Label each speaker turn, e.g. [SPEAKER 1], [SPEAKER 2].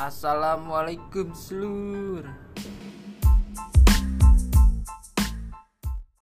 [SPEAKER 1] Assalamualaikum seluruh